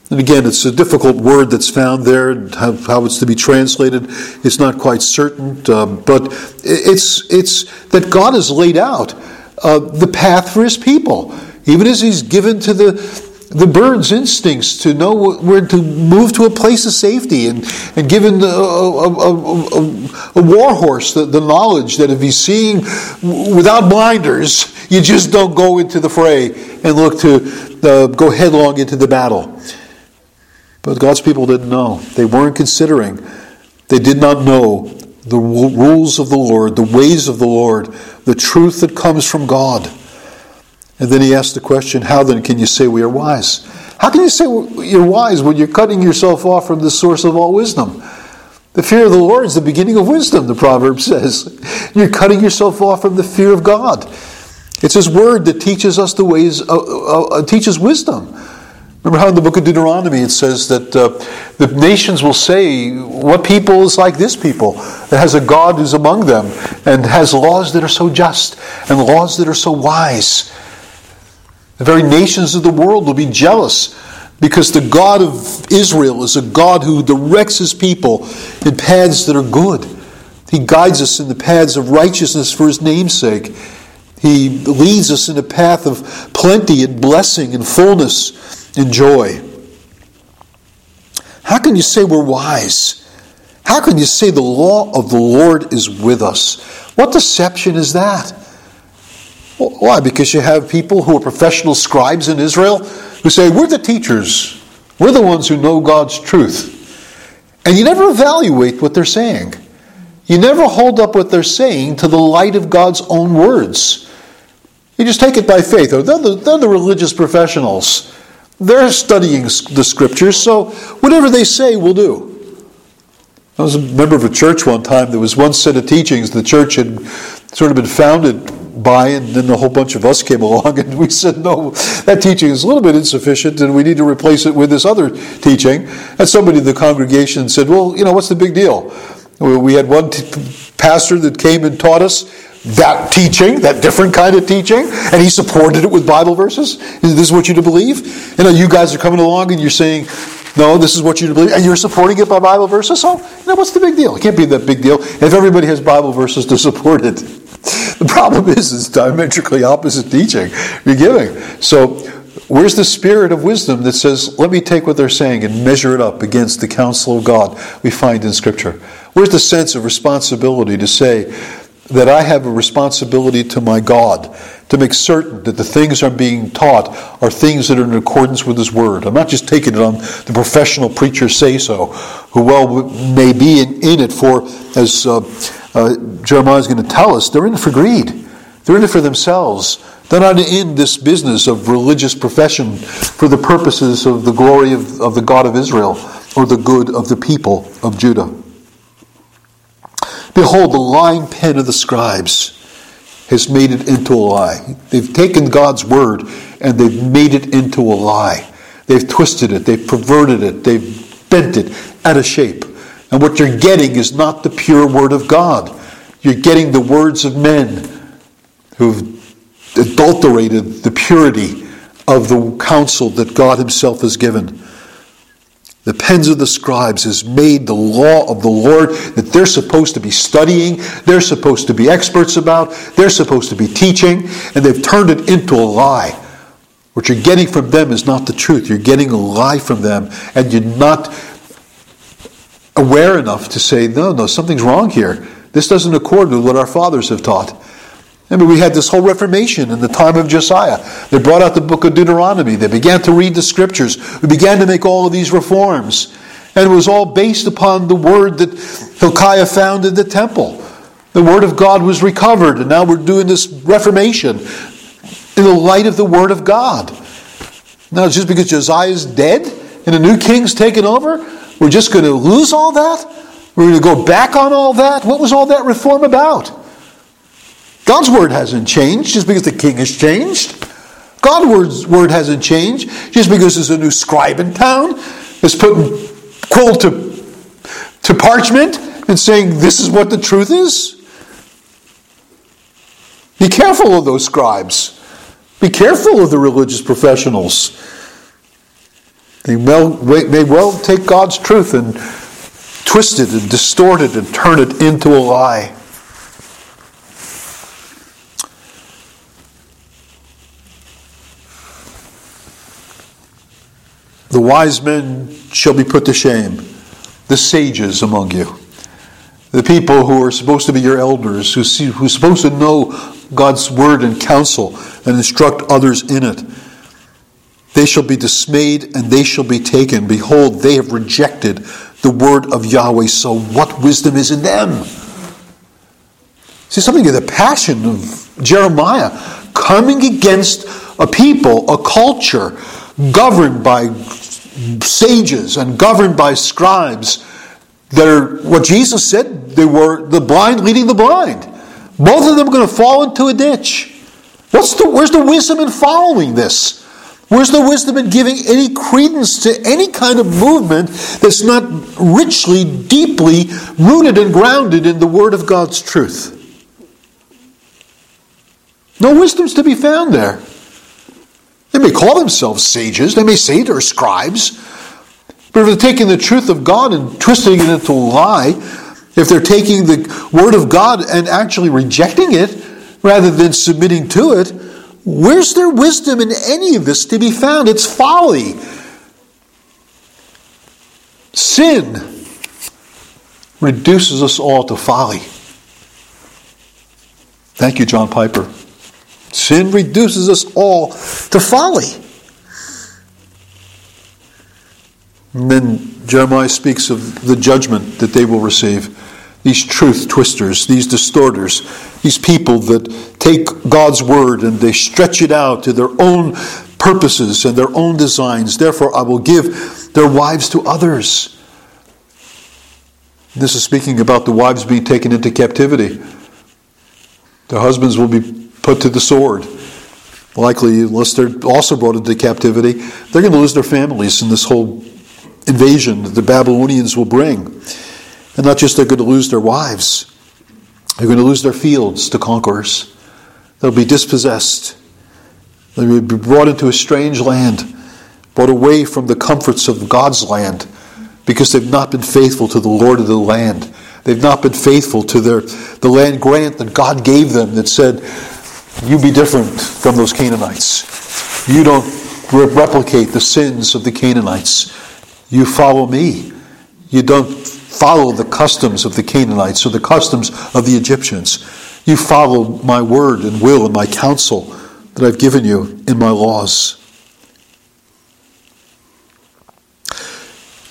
And again, it's a difficult word that's found there, how, it's to be translated. It's not quite certain, uh, but it's, it's that God has laid out uh, the path for his people. Even as he's given to the the bird's instincts to know where to move to a place of safety and, and given a, a, a, a war horse the, the, knowledge that if he's seeing without blinders, you just don't go into the fray and look to uh, go headlong into the battle. But God's people didn't know. They weren't considering. They did not know the rules of the Lord, the ways of the Lord, the truth that comes from God. And then he asked the question, How then can you say we are wise? How can you say you're wise when you're cutting yourself off from the source of all wisdom? The fear of the Lord is the beginning of wisdom, the proverb says. You're cutting yourself off from the fear of God. It's His Word that teaches us the ways, uh, uh, uh, teaches wisdom. Remember how in the book of Deuteronomy it says that uh, the nations will say, What people is like this people that has a God who's among them and has laws that are so just and laws that are so wise? The very nations of the world will be jealous because the God of Israel is a God who directs his people in paths that are good. He guides us in the paths of righteousness for his namesake. He leads us in a path of plenty and blessing and fullness and joy. How can you say we're wise? How can you say the law of the Lord is with us? What deception is that? Why? Because you have people who are professional scribes in Israel who say, We're the teachers, we're the ones who know God's truth. And you never evaluate what they're saying. You never hold up what they're saying to the light of God's own words. You just take it by faith. They're the, they're the religious professionals. They're studying the scriptures, so whatever they say, we'll do. I was a member of a church one time. There was one set of teachings the church had sort of been founded by, and then a whole bunch of us came along, and we said, no, that teaching is a little bit insufficient, and we need to replace it with this other teaching. And somebody in the congregation said, well, you know, what's the big deal? We had one t- pastor that came and taught us that teaching, that different kind of teaching, and he supported it with Bible verses. This Is what you to believe? You know, you guys are coming along and you're saying, No, this is what you believe, and you're supporting it by Bible verses. So, you know, what's the big deal? It can't be that big deal if everybody has Bible verses to support it. The problem is, it's diametrically opposite teaching you're giving. So, where's the spirit of wisdom that says, let me take what they're saying and measure it up against the counsel of God we find in Scripture? Where's the sense of responsibility to say that I have a responsibility to my God to make certain that the things I'm being taught are things that are in accordance with His Word. I'm not just taking it on the professional preacher say so, who well may be in, in it for, as uh, uh, Jeremiah is going to tell us, they're in it for greed. They're in it for themselves. They're not in this business of religious profession for the purposes of the glory of, of the God of Israel or the good of the people of Judah. Behold, the lying pen of the scribes has made it into a lie. They've taken God's word and they've made it into a lie. They've twisted it, they've perverted it, they've bent it out of shape. And what you're getting is not the pure word of God. You're getting the words of men who've adulterated the purity of the counsel that God Himself has given the pens of the scribes has made the law of the Lord that they're supposed to be studying, they're supposed to be experts about, they're supposed to be teaching, and they've turned it into a lie. What you're getting from them is not the truth. You're getting a lie from them, and you're not aware enough to say, no, no, something's wrong here. This doesn't accord with what our fathers have taught. Mean, we had this whole Reformation in the time of Josiah. They brought out the book of Deuteronomy. They began to read the scriptures. We began to make all of these reforms. And it was all based upon the word that Hilkiah found in the temple. The word of God was recovered, and now we're doing this Reformation in the light of the word of God. Now, just because Josiah is dead and a new king's taken over, we're just going to lose all that? We're going to go back on all that? What was all that reform about? God's word hasn't changed just because the king has changed. God's word hasn't changed just because there's a new scribe in town is putting quill to, to parchment and saying this is what the truth is. Be careful of those scribes. Be careful of the religious professionals. They may well take God's truth and twist it and distort it and turn it into a lie. The wise men shall be put to shame, the sages among you, the people who are supposed to be your elders, who see, who are supposed to know God's word and counsel and instruct others in it. They shall be dismayed and they shall be taken. Behold, they have rejected the word of Yahweh, so what wisdom is in them? See, something of the passion of Jeremiah coming against a people, a culture governed by sages and governed by scribes that are what Jesus said they were the blind leading the blind. Both of them are going to fall into a ditch. What's the, where's the wisdom in following this? Where's the wisdom in giving any credence to any kind of movement that's not richly, deeply rooted and grounded in the Word of God's truth? No wisdom's to be found there. They may call themselves sages, they may say they're scribes, but if they're taking the truth of God and twisting it into a lie, if they're taking the Word of God and actually rejecting it rather than submitting to it, where's their wisdom in any of this to be found? It's folly. Sin reduces us all to folly. Thank you, John Piper. Sin reduces us all to folly. And then Jeremiah speaks of the judgment that they will receive. These truth twisters, these distorters, these people that take God's word and they stretch it out to their own purposes and their own designs. Therefore, I will give their wives to others. This is speaking about the wives being taken into captivity. The husbands will be put to the sword. Likely, unless they're also brought into captivity, they're going to lose their families in this whole invasion that the Babylonians will bring. And not just they're going to lose their wives, they're going to lose their fields to conquerors. They'll be dispossessed. They'll be brought into a strange land, brought away from the comforts of God's land because they've not been faithful to the Lord of the land. They've not been faithful to their, the land grant that God gave them that said, You be different from those Canaanites. You don't re- replicate the sins of the Canaanites. You follow me. You don't follow the customs of the Canaanites or the customs of the Egyptians. You follow my word and will and my counsel that I've given you in my laws.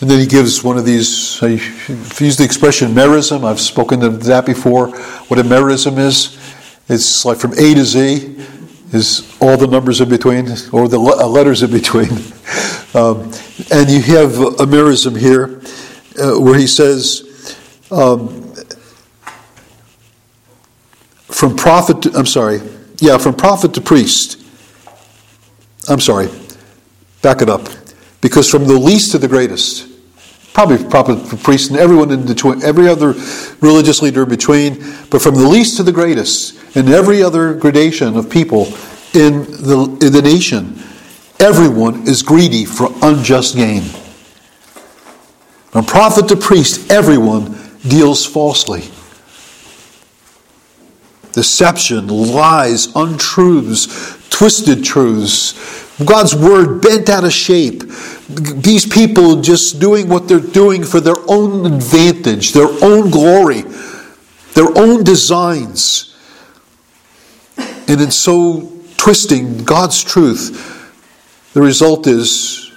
And then he gives one of these, I use the expression merism. I've spoken to that before. What a merism is, it's like from A to Z is all the numbers in between, or the uh, letters in between. Um, and you have a merism here uh, where he says, um, from prophet to, I'm sorry, yeah, from prophet to priest. I'm sorry, back it up. Because from the least to the greatest, probably prophet, to priest, and everyone in between, every other religious leader in between, but from the least to the greatest, and every other gradation of people in the, in the nation, everyone is greedy for unjust gain. From prophet to priest, everyone deals falsely. Deception, lies, untruths, twisted truths, God's word bent out of shape. These people just doing what they're doing for their own advantage, their own glory, their own designs. And in so twisting God's truth, the result is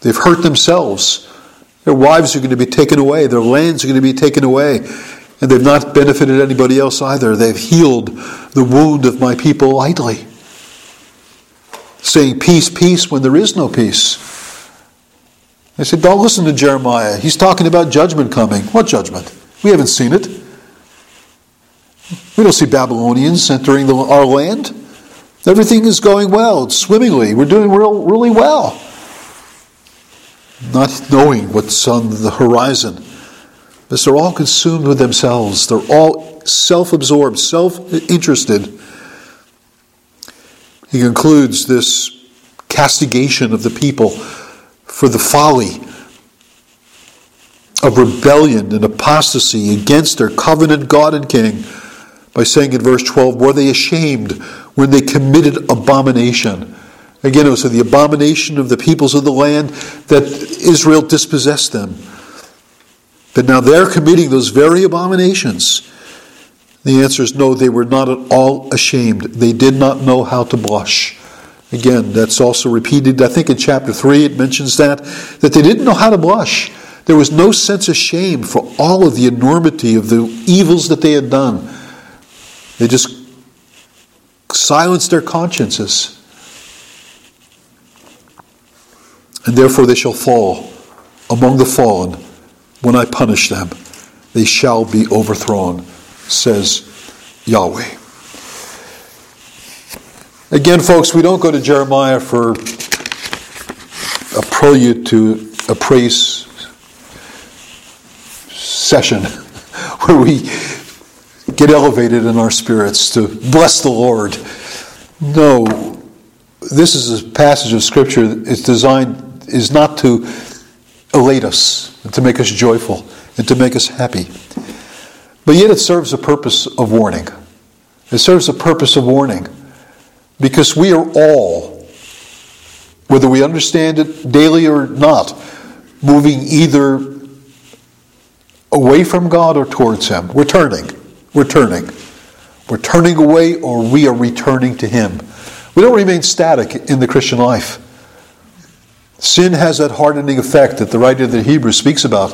they've hurt themselves. Their wives are going to be taken away, their lands are going to be taken away, and they've not benefited anybody else either. They've healed the wound of my people idly saying peace, peace when there is no peace. They said, don't listen to Jeremiah. He's talking about judgment coming. What judgment? We haven't seen it. We don't see Babylonians entering the, our land. Everything is going well, it's swimmingly. We're doing real, really well. Not knowing what's on the horizon. Because they're all consumed with themselves. They're all self absorbed, self interested. He concludes this castigation of the people for the folly of rebellion and apostasy against their covenant God and King by saying in verse 12, Were they ashamed when they committed abomination? Again, it was the abomination of the peoples of the land that Israel dispossessed them. But now they're committing those very abominations. The answer is no, they were not at all ashamed. They did not know how to blush. Again, that's also repeated, I think in chapter 3 it mentions that, that they didn't know how to blush. There was no sense of shame for all of the enormity of the evils that they had done. They just silenced their consciences. And therefore they shall fall among the fallen when I punish them. They shall be overthrown says Yahweh. Again, folks, we don't go to Jeremiah for a prelude to a praise session where we get elevated in our spirits to bless the Lord. No, this is a passage of Scripture is designed is not to elate us, to make us joyful, and to make us happy. But yet it serves a purpose of warning. It serves a purpose of warning because we are all, whether we understand it daily or not, moving either away from God or towards Him. We're turning. We're turning. We're turning away or we are returning to Him. We don't remain static in the Christian life. Sin has that hardening effect that the writer of the Hebrews speaks about.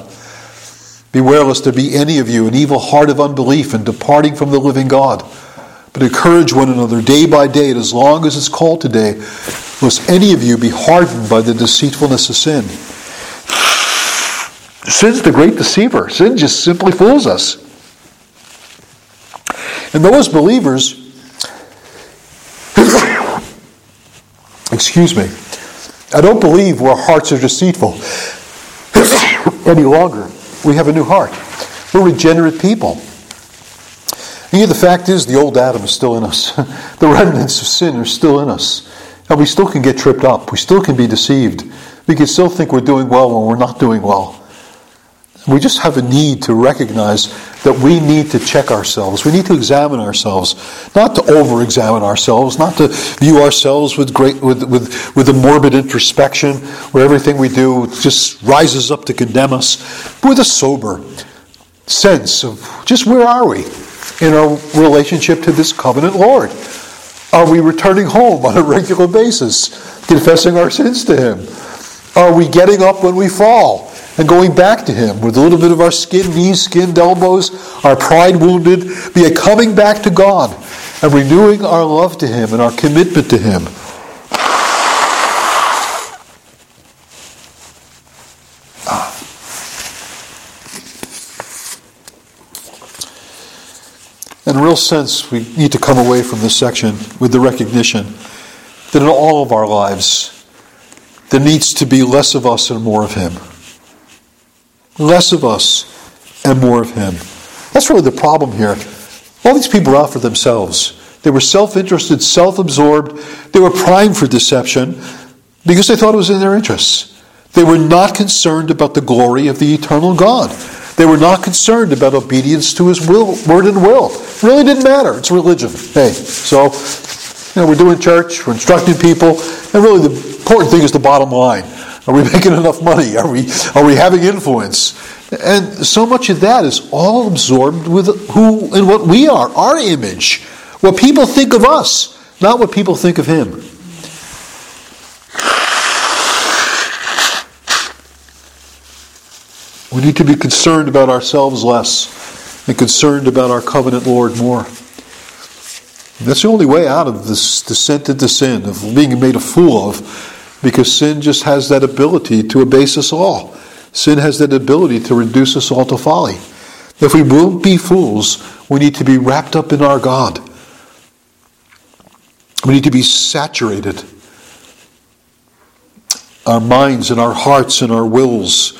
Beware lest there be any of you an evil heart of unbelief and departing from the living God. But encourage one another day by day, and as long as it's called today, lest any of you be hardened by the deceitfulness of sin. Sin's the great deceiver. Sin just simply fools us. And those believers, excuse me, I don't believe our hearts are deceitful any longer we have a new heart. We're regenerate people. The fact is, the old Adam is still in us. the remnants of sin are still in us. And we still can get tripped up. We still can be deceived. We can still think we're doing well when we're not doing well. We just have a need to recognize that we need to check ourselves. We need to examine ourselves, not to over examine ourselves, not to view ourselves with, great, with, with, with a morbid introspection where everything we do just rises up to condemn us, but with a sober sense of just where are we in our relationship to this covenant Lord? Are we returning home on a regular basis, confessing our sins to Him? Are we getting up when we fall? And going back to Him with a little bit of our skin, knees, skinned elbows, our pride wounded, be a coming back to God and renewing our love to Him and our commitment to Him. Ah. In a real sense, we need to come away from this section with the recognition that in all of our lives, there needs to be less of us and more of Him less of us and more of Him. That's really the problem here. All these people are out for themselves. They were self interested, self absorbed. They were primed for deception because they thought it was in their interests. They were not concerned about the glory of the eternal God. They were not concerned about obedience to His will, word and will. It really didn't matter. It's religion. Hey, so you know, we're doing church, we're instructing people, and really the important thing is the bottom line. Are we making enough money? Are we, are we having influence? And so much of that is all absorbed with who and what we are, our image, what people think of us, not what people think of Him. We need to be concerned about ourselves less and concerned about our covenant Lord more. That's the only way out of this descent into sin, of being made a fool of because sin just has that ability to abase us all. Sin has that ability to reduce us all to folly. If we won't be fools, we need to be wrapped up in our God. We need to be saturated. Our minds and our hearts and our wills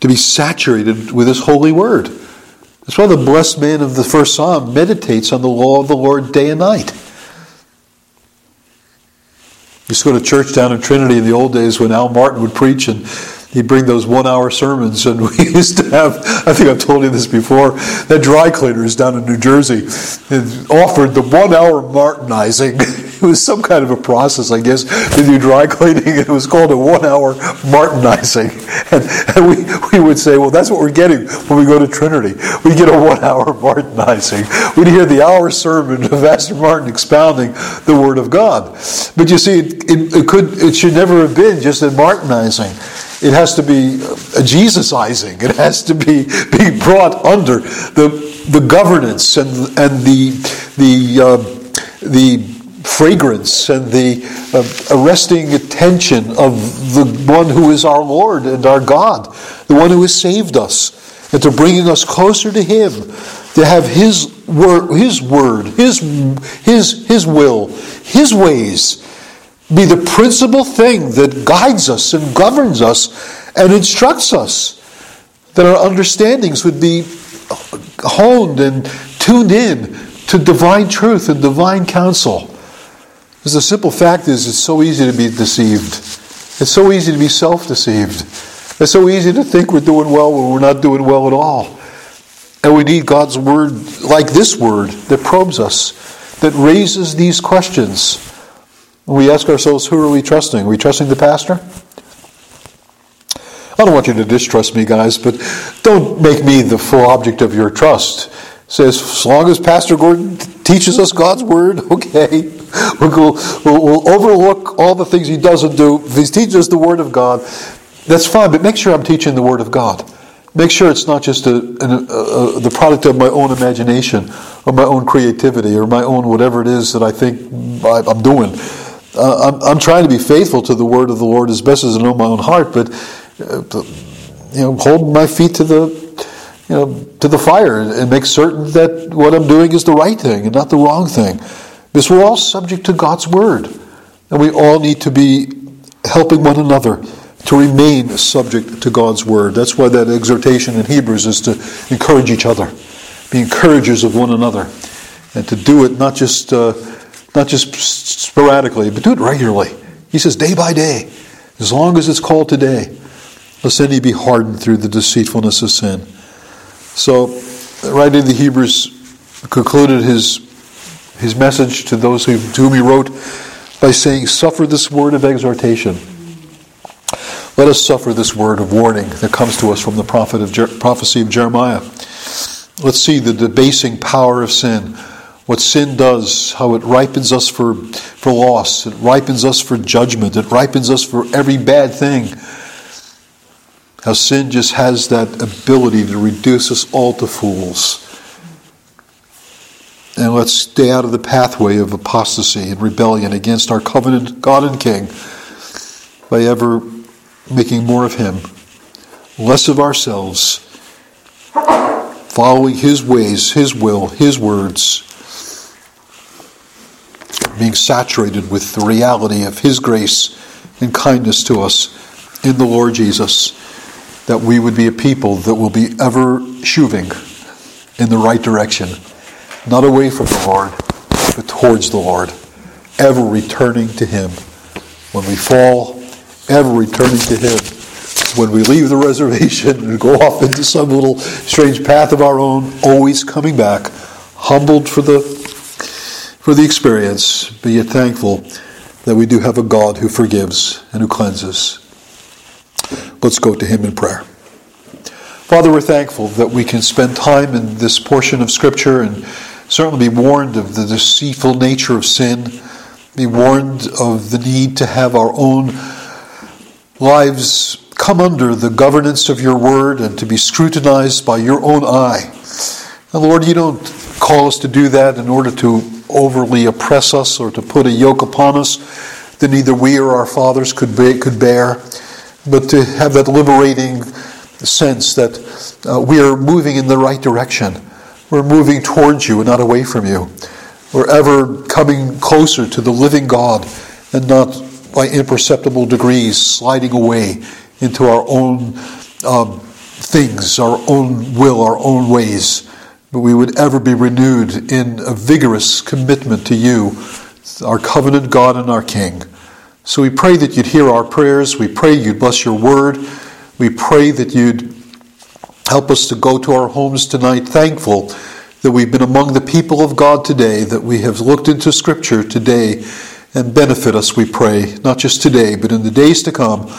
to be saturated with His holy word. That's why the blessed man of the first psalm meditates on the law of the Lord day and night used to go to church down in Trinity in the old days when Al Martin would preach, and he'd bring those one hour sermons. And we used to have, I think I've told you this before, that dry cleaners down in New Jersey offered the one hour Martinizing. It was some kind of a process, I guess, to do dry cleaning. It was called a one hour Martinizing. And, and we, we would say, well, that's what we're getting when we go to Trinity. We get a one hour Martinizing. We'd hear the hour sermon of Pastor Martin expounding the Word of God. But you see, it, it, it could, it should never have been just a Martinizing. It has to be a Jesusizing. It has to be, be brought under the, the governance and, and the, the, uh, the fragrance and the uh, arresting attention of the one who is our Lord and our God, the one who has saved us, and to bringing us closer to Him, to have His word, His word, His His His will, His ways be the principal thing that guides us and governs us and instructs us. That our understandings would be honed and tuned in to divine truth and divine counsel. Because the simple fact is, it's so easy to be deceived. It's so easy to be self deceived. It's so easy to think we're doing well when we're not doing well at all. And we need God's word like this word that probes us, that raises these questions we ask ourselves, who are we trusting? Are we trusting the pastor? I don't want you to distrust me, guys, but don't make me the full object of your trust. Says, as long as Pastor Gordon teaches us God's word, okay, we'll, we'll, overlook all the things he doesn't do. If he teaches us the word of God, that's fine, but make sure I'm teaching the word of God. Make sure it's not just a, a, a, the product of my own imagination or my own creativity or my own whatever it is that I think I'm doing uh, I'm, I'm, trying to be faithful to the word of the Lord as best as I know my own heart, but uh, you know, hold my feet to the you know to the fire and make certain that what I'm doing is the right thing and not the wrong thing. Because we're all subject to God's word, and we all need to be helping one another to remain subject to God's word. That's why that exhortation in Hebrews is to encourage each other, be encouragers of one another, and to do it not just. Uh, not just sporadically, but do it regularly. He says day by day. As long as it's called today, lest any be hardened through the deceitfulness of sin. So, right in the Hebrews concluded his, his message to those who, to whom he wrote by saying, Suffer this word of exhortation. Let us suffer this word of warning that comes to us from the prophet of Jer- prophecy of Jeremiah. Let's see the debasing power of sin, what sin does, how it ripens us for, for loss, it ripens us for judgment, it ripens us for every bad thing. How sin just has that ability to reduce us all to fools. And let's stay out of the pathway of apostasy and rebellion against our covenant God and King by ever making more of Him, less of ourselves, following His ways, His will, His words, being saturated with the reality of His grace and kindness to us in the Lord Jesus, that we would be a people that will be ever shoving in the right direction, not away from the Lord, but towards the Lord, ever returning to Him. When we fall, ever returning to Him. When we leave the reservation and go off into some little strange path of our own, always coming back, humbled for the for the experience, but yet thankful that we do have a God who forgives and who cleanses. Let's go to Him in prayer. Father, we're thankful that we can spend time in this portion of Scripture and certainly be warned of the deceitful nature of sin, be warned of the need to have our own lives come under the governance of your word and to be scrutinized by your own eye. And Lord, you don't call us to do that in order to overly oppress us or to put a yoke upon us that neither we or our fathers could, could bear, but to have that liberating sense that uh, we are moving in the right direction. We're moving towards you and not away from you. We're ever coming closer to the living God and not by imperceptible degrees sliding away into our own um, things, our own will, our own ways. But we would ever be renewed in a vigorous commitment to you, our covenant God and our King. So we pray that you'd hear our prayers. We pray you'd bless your word. We pray that you'd help us to go to our homes tonight thankful that we've been among the people of God today, that we have looked into Scripture today and benefit us, we pray, not just today, but in the days to come,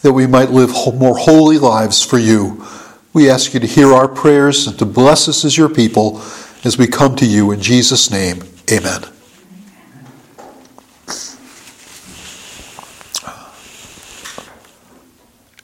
that we might live more holy lives for you. We ask you to hear our prayers and to bless us as your people as we come to you in Jesus' name. Amen.